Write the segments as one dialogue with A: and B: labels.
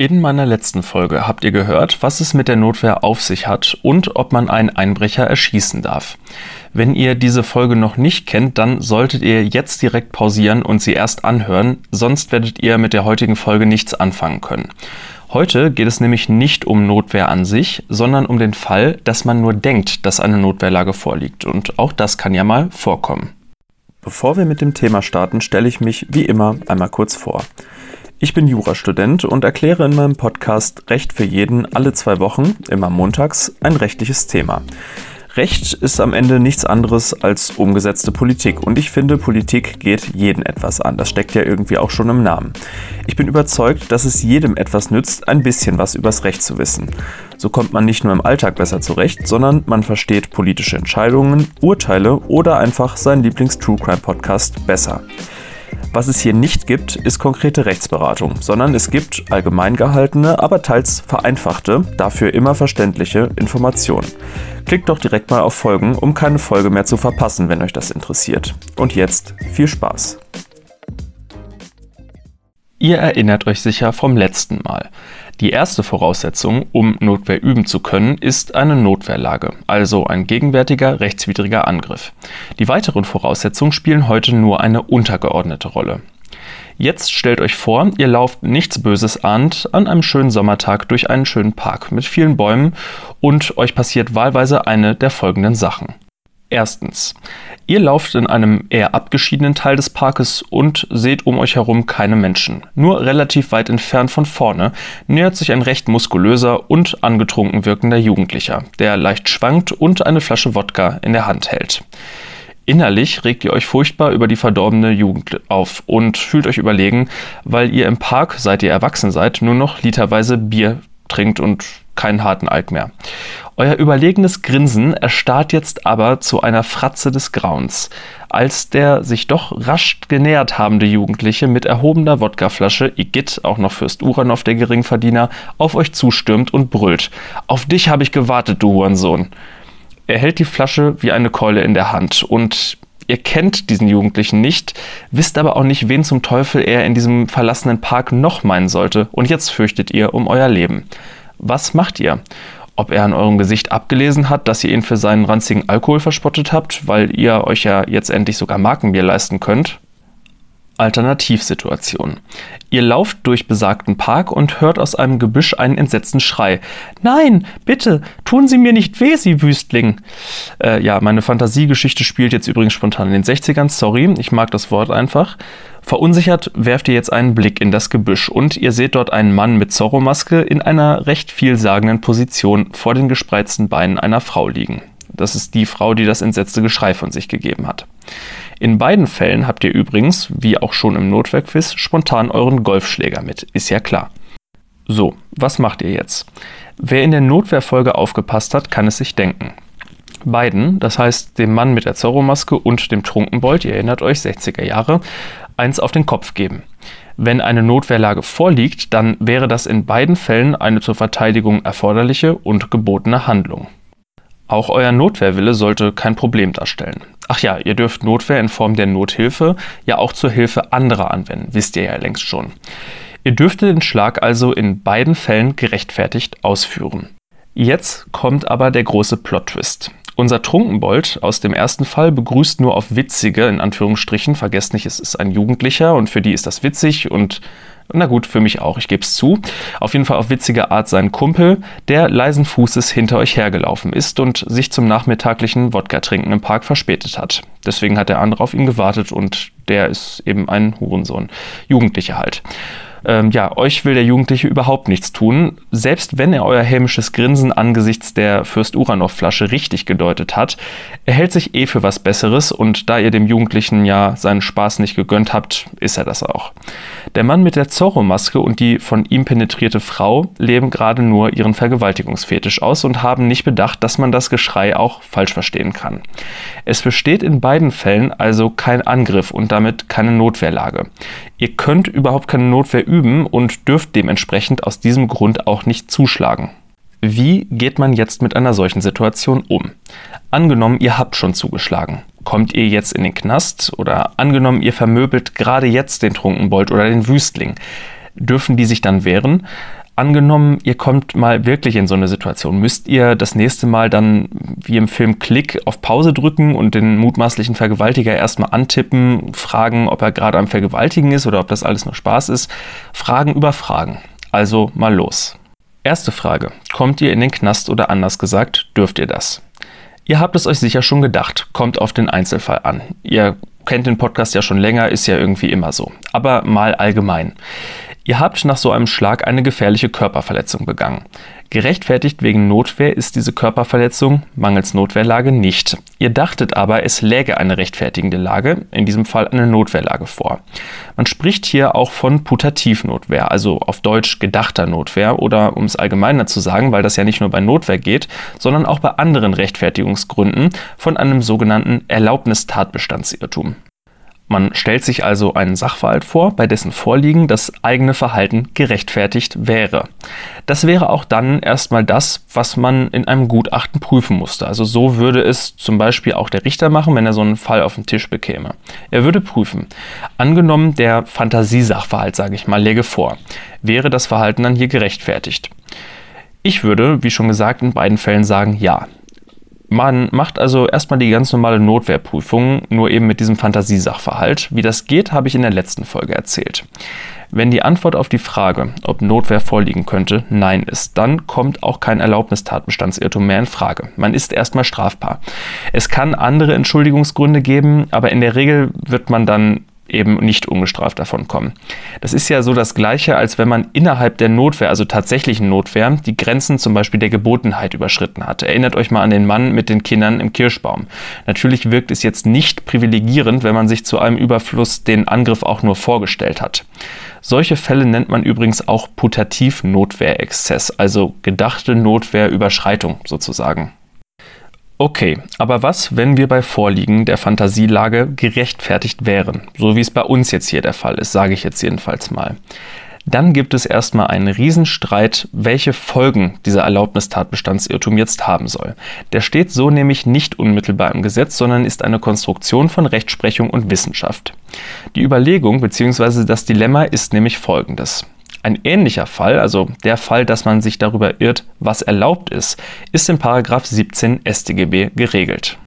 A: In meiner letzten Folge habt ihr gehört, was es mit der Notwehr auf sich hat und ob man einen Einbrecher erschießen darf. Wenn ihr diese Folge noch nicht kennt, dann solltet ihr jetzt direkt pausieren und sie erst anhören, sonst werdet ihr mit der heutigen Folge nichts anfangen können. Heute geht es nämlich nicht um Notwehr an sich, sondern um den Fall, dass man nur denkt, dass eine Notwehrlage vorliegt. Und auch das kann ja mal vorkommen. Bevor wir mit dem Thema starten, stelle ich mich wie immer einmal kurz vor. Ich bin Jurastudent und erkläre in meinem Podcast Recht für jeden alle zwei Wochen, immer montags, ein rechtliches Thema. Recht ist am Ende nichts anderes als umgesetzte Politik. Und ich finde, Politik geht jeden etwas an. Das steckt ja irgendwie auch schon im Namen. Ich bin überzeugt, dass es jedem etwas nützt, ein bisschen was übers Recht zu wissen. So kommt man nicht nur im Alltag besser zurecht, sondern man versteht politische Entscheidungen, Urteile oder einfach seinen Lieblings-True Crime Podcast besser. Was es hier nicht gibt, ist konkrete Rechtsberatung, sondern es gibt allgemein gehaltene, aber teils vereinfachte, dafür immer verständliche Informationen. Klickt doch direkt mal auf Folgen, um keine Folge mehr zu verpassen, wenn euch das interessiert. Und jetzt viel Spaß! Ihr erinnert euch sicher vom letzten Mal. Die erste Voraussetzung, um Notwehr üben zu können, ist eine Notwehrlage, also ein gegenwärtiger rechtswidriger Angriff. Die weiteren Voraussetzungen spielen heute nur eine untergeordnete Rolle. Jetzt stellt euch vor, ihr lauft nichts Böses ahnt an einem schönen Sommertag durch einen schönen Park mit vielen Bäumen und euch passiert wahlweise eine der folgenden Sachen. Erstens. Ihr lauft in einem eher abgeschiedenen Teil des Parkes und seht um euch herum keine Menschen. Nur relativ weit entfernt von vorne nähert sich ein recht muskulöser und angetrunken wirkender Jugendlicher, der leicht schwankt und eine Flasche Wodka in der Hand hält. Innerlich regt ihr euch furchtbar über die verdorbene Jugend auf und fühlt euch überlegen, weil ihr im Park, seit ihr erwachsen seid, nur noch literweise Bier trinkt und keinen harten Alk mehr. Euer überlegenes Grinsen erstarrt jetzt aber zu einer Fratze des Grauens, als der sich doch rasch genähert habende Jugendliche mit erhobener Wodkaflasche, Igitt, auch noch Fürst Uranov, der Geringverdiener, auf euch zustürmt und brüllt. Auf dich habe ich gewartet, du Hurensohn. Er hält die Flasche wie eine Keule in der Hand und ihr kennt diesen Jugendlichen nicht, wisst aber auch nicht, wen zum Teufel er in diesem verlassenen Park noch meinen sollte, und jetzt fürchtet ihr um euer Leben. Was macht ihr? ob er an eurem Gesicht abgelesen hat, dass ihr ihn für seinen ranzigen Alkohol verspottet habt, weil ihr euch ja jetzt endlich sogar Markenbier leisten könnt. Alternativsituation. Ihr lauft durch besagten Park und hört aus einem Gebüsch einen entsetzten Schrei. Nein, bitte, tun Sie mir nicht weh, Sie Wüstling. Äh, ja, meine Fantasiegeschichte spielt jetzt übrigens spontan in den 60ern, sorry, ich mag das Wort einfach. Verunsichert werft ihr jetzt einen Blick in das Gebüsch und ihr seht dort einen Mann mit Zorro-Maske in einer recht vielsagenden Position vor den gespreizten Beinen einer Frau liegen. Das ist die Frau, die das entsetzte Geschrei von sich gegeben hat. In beiden Fällen habt ihr übrigens, wie auch schon im Notwehrquiz, spontan euren Golfschläger mit, ist ja klar. So, was macht ihr jetzt? Wer in der Notwehrfolge aufgepasst hat, kann es sich denken. Beiden, das heißt dem Mann mit der Zorro-Maske und dem Trunkenbold, ihr erinnert euch, 60er Jahre, eins auf den Kopf geben. Wenn eine Notwehrlage vorliegt, dann wäre das in beiden Fällen eine zur Verteidigung erforderliche und gebotene Handlung. Auch euer Notwehrwille sollte kein Problem darstellen. Ach ja, ihr dürft Notwehr in Form der Nothilfe ja auch zur Hilfe anderer anwenden, wisst ihr ja längst schon. Ihr dürftet den Schlag also in beiden Fällen gerechtfertigt ausführen. Jetzt kommt aber der große Plot-Twist. Unser Trunkenbold aus dem ersten Fall begrüßt nur auf witzige, in Anführungsstrichen, vergesst nicht, es ist ein Jugendlicher und für die ist das witzig und na gut, für mich auch, ich gebe es zu. Auf jeden Fall auf witzige Art seinen Kumpel, der leisen Fußes hinter euch hergelaufen ist und sich zum nachmittaglichen Wodka-Trinken im Park verspätet hat. Deswegen hat der andere auf ihn gewartet und der ist eben ein Hurensohn. Jugendlicher halt ähm, ja, euch will der Jugendliche überhaupt nichts tun. Selbst wenn er euer hämisches Grinsen angesichts der Fürst Uranov-Flasche richtig gedeutet hat, er hält sich eh für was Besseres und da ihr dem Jugendlichen ja seinen Spaß nicht gegönnt habt, ist er das auch. Der Mann mit der Zorro-Maske und die von ihm penetrierte Frau leben gerade nur ihren Vergewaltigungsfetisch aus und haben nicht bedacht, dass man das Geschrei auch falsch verstehen kann. Es besteht in beiden Fällen also kein Angriff und damit keine Notwehrlage. Ihr könnt überhaupt keine Notwehr üben und dürft dementsprechend aus diesem Grund auch nicht zuschlagen. Wie geht man jetzt mit einer solchen Situation um? Angenommen, ihr habt schon zugeschlagen. Kommt ihr jetzt in den Knast oder angenommen, ihr vermöbelt gerade jetzt den Trunkenbold oder den Wüstling? Dürfen die sich dann wehren? Angenommen, ihr kommt mal wirklich in so eine Situation, müsst ihr das nächste Mal dann wie im Film Klick auf Pause drücken und den mutmaßlichen Vergewaltiger erstmal antippen, fragen, ob er gerade am Vergewaltigen ist oder ob das alles nur Spaß ist. Fragen über Fragen. Also mal los. Erste Frage. Kommt ihr in den Knast oder anders gesagt, dürft ihr das? Ihr habt es euch sicher schon gedacht, kommt auf den Einzelfall an. Ihr kennt den Podcast ja schon länger, ist ja irgendwie immer so. Aber mal allgemein. Ihr habt nach so einem Schlag eine gefährliche Körperverletzung begangen. Gerechtfertigt wegen Notwehr ist diese Körperverletzung mangels Notwehrlage nicht. Ihr dachtet aber, es läge eine rechtfertigende Lage, in diesem Fall eine Notwehrlage vor. Man spricht hier auch von Putativnotwehr, also auf Deutsch gedachter Notwehr oder um es allgemeiner zu sagen, weil das ja nicht nur bei Notwehr geht, sondern auch bei anderen Rechtfertigungsgründen von einem sogenannten Erlaubnistatbestandsirrtum. Man stellt sich also einen Sachverhalt vor, bei dessen Vorliegen das eigene Verhalten gerechtfertigt wäre. Das wäre auch dann erstmal das, was man in einem Gutachten prüfen musste. Also so würde es zum Beispiel auch der Richter machen, wenn er so einen Fall auf den Tisch bekäme. Er würde prüfen. Angenommen, der Fantasiesachverhalt, sage ich mal, läge vor. Wäre das Verhalten dann hier gerechtfertigt? Ich würde, wie schon gesagt, in beiden Fällen sagen, ja. Man macht also erstmal die ganz normale Notwehrprüfung, nur eben mit diesem Fantasiesachverhalt. Wie das geht, habe ich in der letzten Folge erzählt. Wenn die Antwort auf die Frage, ob Notwehr vorliegen könnte, Nein ist, dann kommt auch kein Erlaubnistatbestandsirrtum mehr in Frage. Man ist erstmal strafbar. Es kann andere Entschuldigungsgründe geben, aber in der Regel wird man dann eben nicht ungestraft davon kommen. Das ist ja so das Gleiche, als wenn man innerhalb der Notwehr, also tatsächlichen Notwehr, die Grenzen zum Beispiel der Gebotenheit überschritten hat. Erinnert euch mal an den Mann mit den Kindern im Kirschbaum. Natürlich wirkt es jetzt nicht privilegierend, wenn man sich zu einem Überfluss den Angriff auch nur vorgestellt hat. Solche Fälle nennt man übrigens auch Putativ-Notwehrexzess, also gedachte Notwehrüberschreitung sozusagen. Okay, aber was, wenn wir bei Vorliegen der Fantasielage gerechtfertigt wären? So wie es bei uns jetzt hier der Fall ist, sage ich jetzt jedenfalls mal. Dann gibt es erstmal einen Riesenstreit, welche Folgen dieser Erlaubnistatbestandsirrtum jetzt haben soll. Der steht so nämlich nicht unmittelbar im Gesetz, sondern ist eine Konstruktion von Rechtsprechung und Wissenschaft. Die Überlegung bzw. das Dilemma ist nämlich folgendes. Ein ähnlicher Fall, also der Fall, dass man sich darüber irrt, was erlaubt ist, ist in 17 StGB geregelt.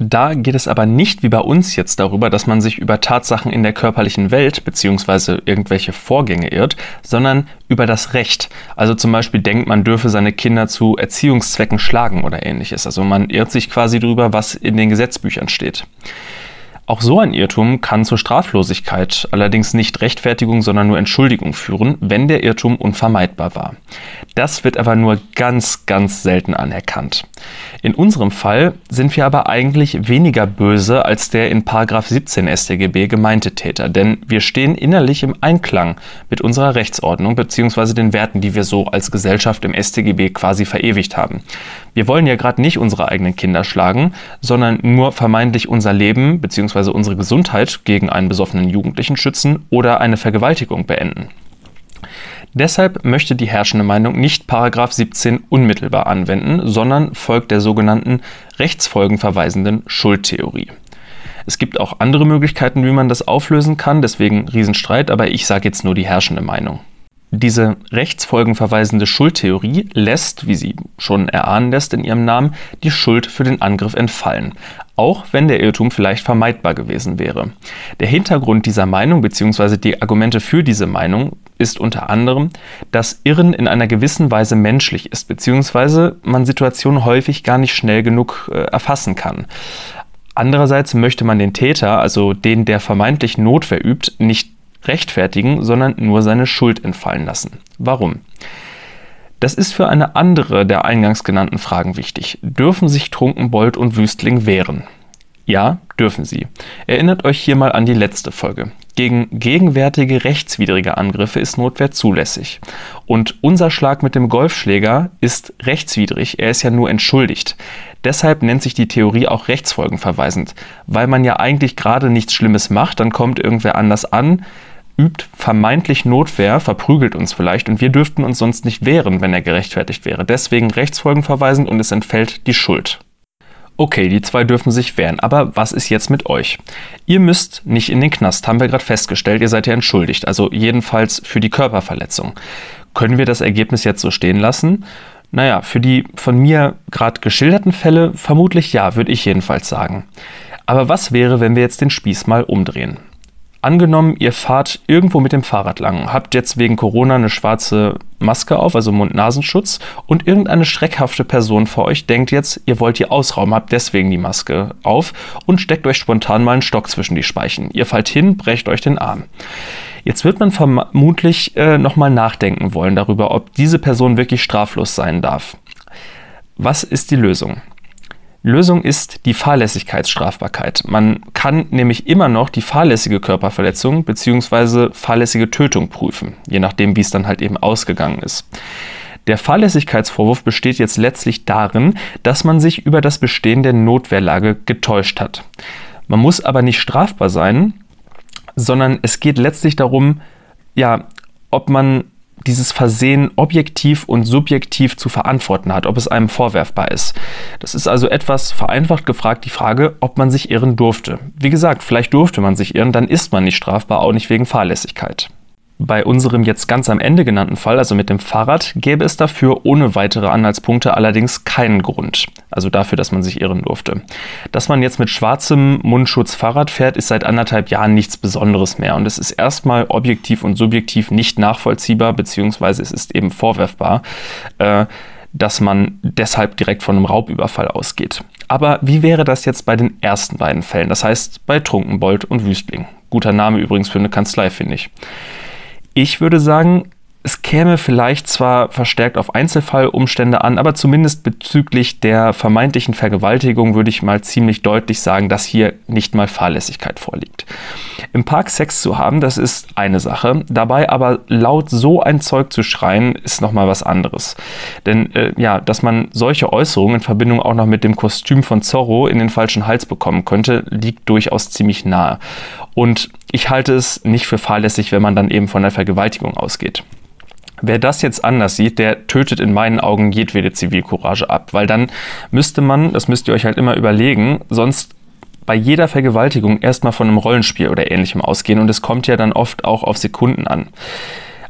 A: Da geht es aber nicht wie bei uns jetzt darüber, dass man sich über Tatsachen in der körperlichen Welt bzw. irgendwelche Vorgänge irrt, sondern über das Recht. Also zum Beispiel denkt, man dürfe seine Kinder zu Erziehungszwecken schlagen oder ähnliches. Also man irrt sich quasi darüber, was in den Gesetzbüchern steht. Auch so ein Irrtum kann zur Straflosigkeit, allerdings nicht Rechtfertigung, sondern nur Entschuldigung führen, wenn der Irrtum unvermeidbar war. Das wird aber nur ganz, ganz selten anerkannt. In unserem Fall sind wir aber eigentlich weniger böse als der in 17 StGB gemeinte Täter, denn wir stehen innerlich im Einklang mit unserer Rechtsordnung bzw. den Werten, die wir so als Gesellschaft im StGB quasi verewigt haben. Wir wollen ja gerade nicht unsere eigenen Kinder schlagen, sondern nur vermeintlich unser Leben bzw bzw. unsere Gesundheit gegen einen besoffenen Jugendlichen schützen oder eine Vergewaltigung beenden. Deshalb möchte die herrschende Meinung nicht 17 unmittelbar anwenden, sondern folgt der sogenannten rechtsfolgenverweisenden Schuldtheorie. Es gibt auch andere Möglichkeiten, wie man das auflösen kann, deswegen Riesenstreit, aber ich sage jetzt nur die herrschende Meinung. Diese rechtsfolgenverweisende Schuldtheorie lässt, wie sie schon erahnen lässt in ihrem Namen, die Schuld für den Angriff entfallen, auch wenn der Irrtum vielleicht vermeidbar gewesen wäre. Der Hintergrund dieser Meinung bzw. die Argumente für diese Meinung ist unter anderem, dass Irren in einer gewissen Weise menschlich ist bzw. man Situationen häufig gar nicht schnell genug äh, erfassen kann. Andererseits möchte man den Täter, also den, der vermeintlich Notwehr übt, nicht rechtfertigen, sondern nur seine Schuld entfallen lassen. Warum? Das ist für eine andere der eingangs genannten Fragen wichtig. Dürfen sich Trunkenbold und Wüstling wehren? Ja, dürfen sie. Erinnert euch hier mal an die letzte Folge. Gegen gegenwärtige rechtswidrige Angriffe ist Notwehr zulässig. Und unser Schlag mit dem Golfschläger ist rechtswidrig, er ist ja nur entschuldigt. Deshalb nennt sich die Theorie auch rechtsfolgenverweisend, weil man ja eigentlich gerade nichts Schlimmes macht, dann kommt irgendwer anders an, übt vermeintlich Notwehr, verprügelt uns vielleicht und wir dürften uns sonst nicht wehren, wenn er gerechtfertigt wäre. Deswegen rechtsfolgenverweisend und es entfällt die Schuld. Okay, die zwei dürfen sich wehren, aber was ist jetzt mit euch? Ihr müsst nicht in den Knast, haben wir gerade festgestellt, ihr seid ja entschuldigt, also jedenfalls für die Körperverletzung. Können wir das Ergebnis jetzt so stehen lassen? Naja, für die von mir gerade geschilderten Fälle vermutlich ja, würde ich jedenfalls sagen. Aber was wäre, wenn wir jetzt den Spieß mal umdrehen? Angenommen, ihr fahrt irgendwo mit dem Fahrrad lang, habt jetzt wegen Corona eine schwarze Maske auf, also Mund-Nasenschutz, und irgendeine schreckhafte Person vor euch denkt jetzt, ihr wollt die ausrauben, habt deswegen die Maske auf und steckt euch spontan mal einen Stock zwischen die Speichen. Ihr fallt hin, brecht euch den Arm. Jetzt wird man vermutlich äh, nochmal nachdenken wollen darüber, ob diese Person wirklich straflos sein darf. Was ist die Lösung? Lösung ist die Fahrlässigkeitsstrafbarkeit. Man kann nämlich immer noch die fahrlässige Körperverletzung bzw. fahrlässige Tötung prüfen, je nachdem, wie es dann halt eben ausgegangen ist. Der Fahrlässigkeitsvorwurf besteht jetzt letztlich darin, dass man sich über das Bestehen der Notwehrlage getäuscht hat. Man muss aber nicht strafbar sein, sondern es geht letztlich darum, ja, ob man dieses Versehen objektiv und subjektiv zu verantworten hat, ob es einem vorwerfbar ist. Das ist also etwas vereinfacht gefragt die Frage, ob man sich irren durfte. Wie gesagt, vielleicht durfte man sich irren, dann ist man nicht strafbar, auch nicht wegen Fahrlässigkeit. Bei unserem jetzt ganz am Ende genannten Fall, also mit dem Fahrrad, gäbe es dafür ohne weitere Anhaltspunkte allerdings keinen Grund. Also dafür, dass man sich irren durfte. Dass man jetzt mit schwarzem Mundschutz Fahrrad fährt, ist seit anderthalb Jahren nichts Besonderes mehr. Und es ist erstmal objektiv und subjektiv nicht nachvollziehbar, beziehungsweise es ist eben vorwerfbar, äh, dass man deshalb direkt von einem Raubüberfall ausgeht. Aber wie wäre das jetzt bei den ersten beiden Fällen? Das heißt bei Trunkenbold und Wüstling. Guter Name übrigens für eine Kanzlei, finde ich. Ich würde sagen, es käme vielleicht zwar verstärkt auf Einzelfallumstände an, aber zumindest bezüglich der vermeintlichen Vergewaltigung würde ich mal ziemlich deutlich sagen, dass hier nicht mal Fahrlässigkeit vorliegt. Im Park Sex zu haben, das ist eine Sache, dabei aber laut so ein Zeug zu schreien, ist nochmal was anderes. Denn äh, ja, dass man solche Äußerungen in Verbindung auch noch mit dem Kostüm von Zorro in den falschen Hals bekommen könnte, liegt durchaus ziemlich nahe. Und ich halte es nicht für fahrlässig, wenn man dann eben von der Vergewaltigung ausgeht. Wer das jetzt anders sieht, der tötet in meinen Augen jedwede Zivilcourage ab, weil dann müsste man, das müsst ihr euch halt immer überlegen, sonst bei jeder Vergewaltigung erstmal von einem Rollenspiel oder ähnlichem ausgehen und es kommt ja dann oft auch auf Sekunden an.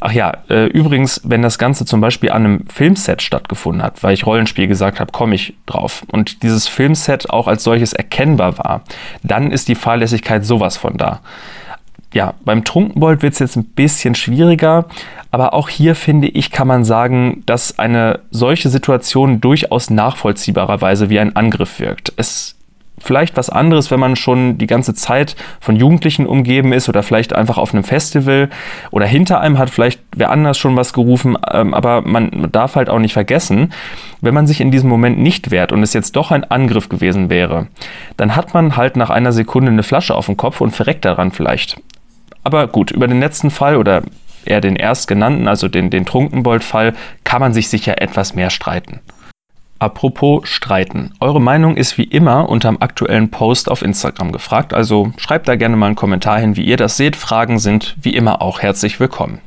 A: Ach ja, äh, übrigens, wenn das Ganze zum Beispiel an einem Filmset stattgefunden hat, weil ich Rollenspiel gesagt habe, komme ich drauf und dieses Filmset auch als solches erkennbar war, dann ist die Fahrlässigkeit sowas von da. Ja, beim Trunkenbold wird es jetzt ein bisschen schwieriger, aber auch hier finde ich, kann man sagen, dass eine solche Situation durchaus nachvollziehbarerweise wie ein Angriff wirkt. Es vielleicht was anderes, wenn man schon die ganze Zeit von Jugendlichen umgeben ist oder vielleicht einfach auf einem Festival oder hinter einem hat vielleicht wer anders schon was gerufen, ähm, aber man darf halt auch nicht vergessen, wenn man sich in diesem Moment nicht wehrt und es jetzt doch ein Angriff gewesen wäre, dann hat man halt nach einer Sekunde eine Flasche auf dem Kopf und verreckt daran vielleicht. Aber gut, über den letzten Fall oder eher den erstgenannten, also den, den Trunkenbold-Fall, kann man sich sicher etwas mehr streiten. Apropos Streiten. Eure Meinung ist wie immer unterm aktuellen Post auf Instagram gefragt, also schreibt da gerne mal einen Kommentar hin, wie ihr das seht. Fragen sind wie immer auch herzlich willkommen.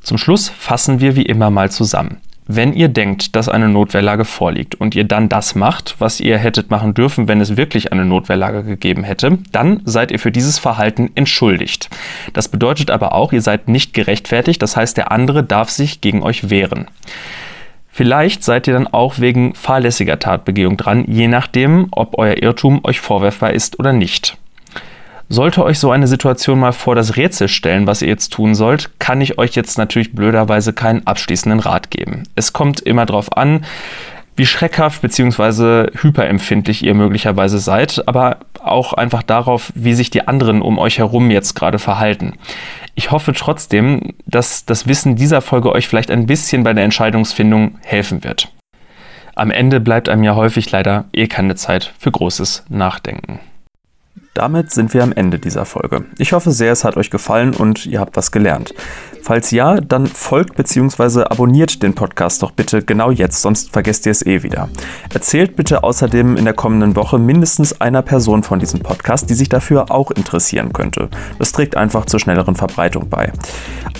A: Zum Schluss fassen wir wie immer mal zusammen. Wenn ihr denkt, dass eine Notwehrlage vorliegt und ihr dann das macht, was ihr hättet machen dürfen, wenn es wirklich eine Notwehrlage gegeben hätte, dann seid ihr für dieses Verhalten entschuldigt. Das bedeutet aber auch, ihr seid nicht gerechtfertigt, das heißt, der andere darf sich gegen euch wehren. Vielleicht seid ihr dann auch wegen fahrlässiger Tatbegehung dran, je nachdem, ob euer Irrtum euch vorwerfbar ist oder nicht. Sollte euch so eine Situation mal vor das Rätsel stellen, was ihr jetzt tun sollt, kann ich euch jetzt natürlich blöderweise keinen abschließenden Rat geben. Es kommt immer darauf an, wie schreckhaft bzw. hyperempfindlich ihr möglicherweise seid, aber auch einfach darauf, wie sich die anderen um euch herum jetzt gerade verhalten. Ich hoffe trotzdem, dass das Wissen dieser Folge euch vielleicht ein bisschen bei der Entscheidungsfindung helfen wird. Am Ende bleibt einem ja häufig leider eh keine Zeit für großes Nachdenken. Damit sind wir am Ende dieser Folge. Ich hoffe sehr, es hat euch gefallen und ihr habt was gelernt. Falls ja, dann folgt bzw. abonniert den Podcast doch bitte genau jetzt, sonst vergesst ihr es eh wieder. Erzählt bitte außerdem in der kommenden Woche mindestens einer Person von diesem Podcast, die sich dafür auch interessieren könnte. Das trägt einfach zur schnelleren Verbreitung bei.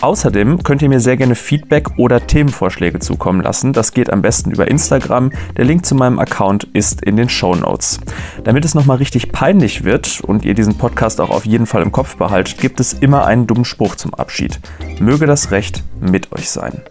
A: Außerdem könnt ihr mir sehr gerne Feedback oder Themenvorschläge zukommen lassen. Das geht am besten über Instagram. Der Link zu meinem Account ist in den Show Notes. Damit es nochmal richtig peinlich wird und ihr diesen Podcast auch auf jeden Fall im Kopf behaltet, gibt es immer einen dummen Spruch zum Abschied. Möge das Recht mit euch sein.